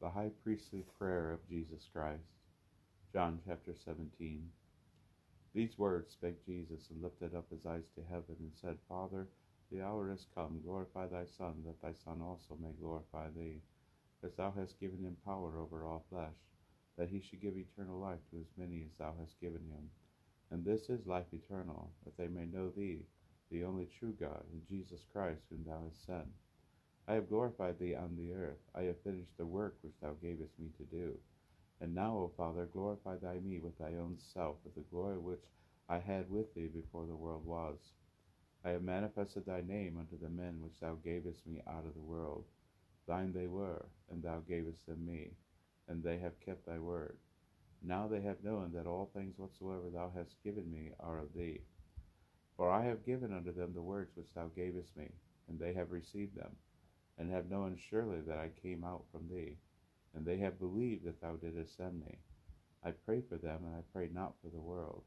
The high priestly prayer of Jesus Christ. John chapter 17. These words spake Jesus, and lifted up his eyes to heaven, and said, Father, the hour is come, glorify thy Son, that thy Son also may glorify thee, as thou hast given him power over all flesh, that he should give eternal life to as many as thou hast given him. And this is life eternal, that they may know thee, the only true God, and Jesus Christ, whom thou hast sent. I have glorified thee on the earth. I have finished the work which thou gavest me to do. And now, O Father, glorify thy me with thy own self, with the glory which I had with thee before the world was. I have manifested thy name unto the men which thou gavest me out of the world. Thine they were, and thou gavest them me, and they have kept thy word. Now they have known that all things whatsoever thou hast given me are of thee. For I have given unto them the words which thou gavest me, and they have received them, and have known surely that I came out from thee, and they have believed that thou didst send me. I pray for them, and I pray not for the world,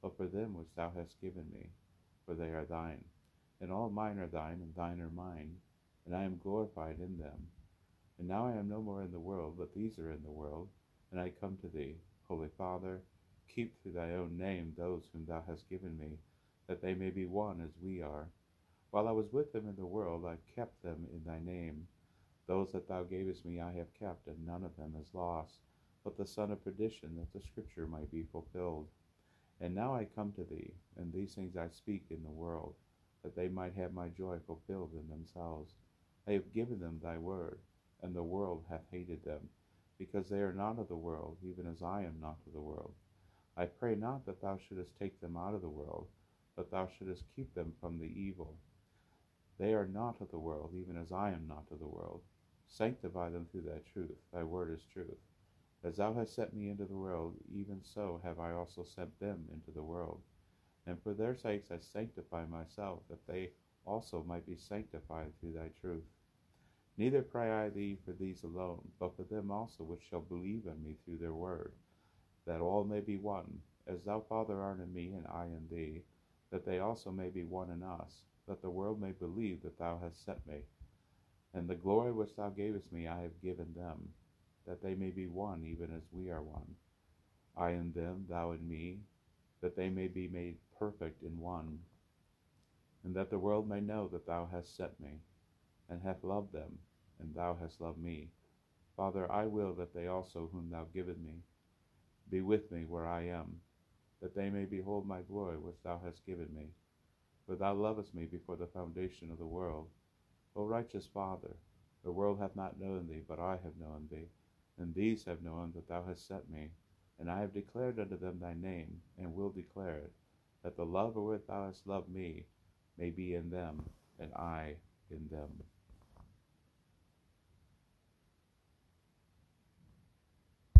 but for them which thou hast given me, for they are thine. And all mine are thine, and thine are mine, and I am glorified in them. And now I am no more in the world, but these are in the world, and I come to thee. Holy Father, keep through thy own name those whom thou hast given me, that they may be one as we are. While I was with them in the world, I kept them in thy name. Those that thou gavest me I have kept, and none of them is lost, but the son of perdition, that the scripture might be fulfilled. And now I come to thee, and these things I speak in the world, that they might have my joy fulfilled in themselves. I have given them thy word, and the world hath hated them, because they are not of the world, even as I am not of the world. I pray not that thou shouldest take them out of the world, but thou shouldest keep them from the evil. They are not of the world, even as I am not of the world. Sanctify them through thy truth. Thy word is truth. As thou hast sent me into the world, even so have I also sent them into the world. And for their sakes I sanctify myself, that they also might be sanctified through thy truth. Neither pray I thee for these alone, but for them also which shall believe on me through their word, that all may be one, as thou, Father, art in me, and I in thee, that they also may be one in us, that the world may believe that thou hast sent me. And the glory which thou gavest me I have given them, that they may be one, even as we are one. I in them, thou in me, that they may be made perfect in one, and that the world may know that thou hast sent me, and hast loved them, and thou hast loved me. Father, I will that they also whom thou givest me be with me where I am, that they may behold my glory which thou hast given me. For thou lovest me before the foundation of the world. O righteous Father, the world hath not known thee, but I have known thee, and these have known that thou hast sent me. And I have declared unto them thy name, and will declare it, that the love wherewith thou hast loved me may be in them, and I in them.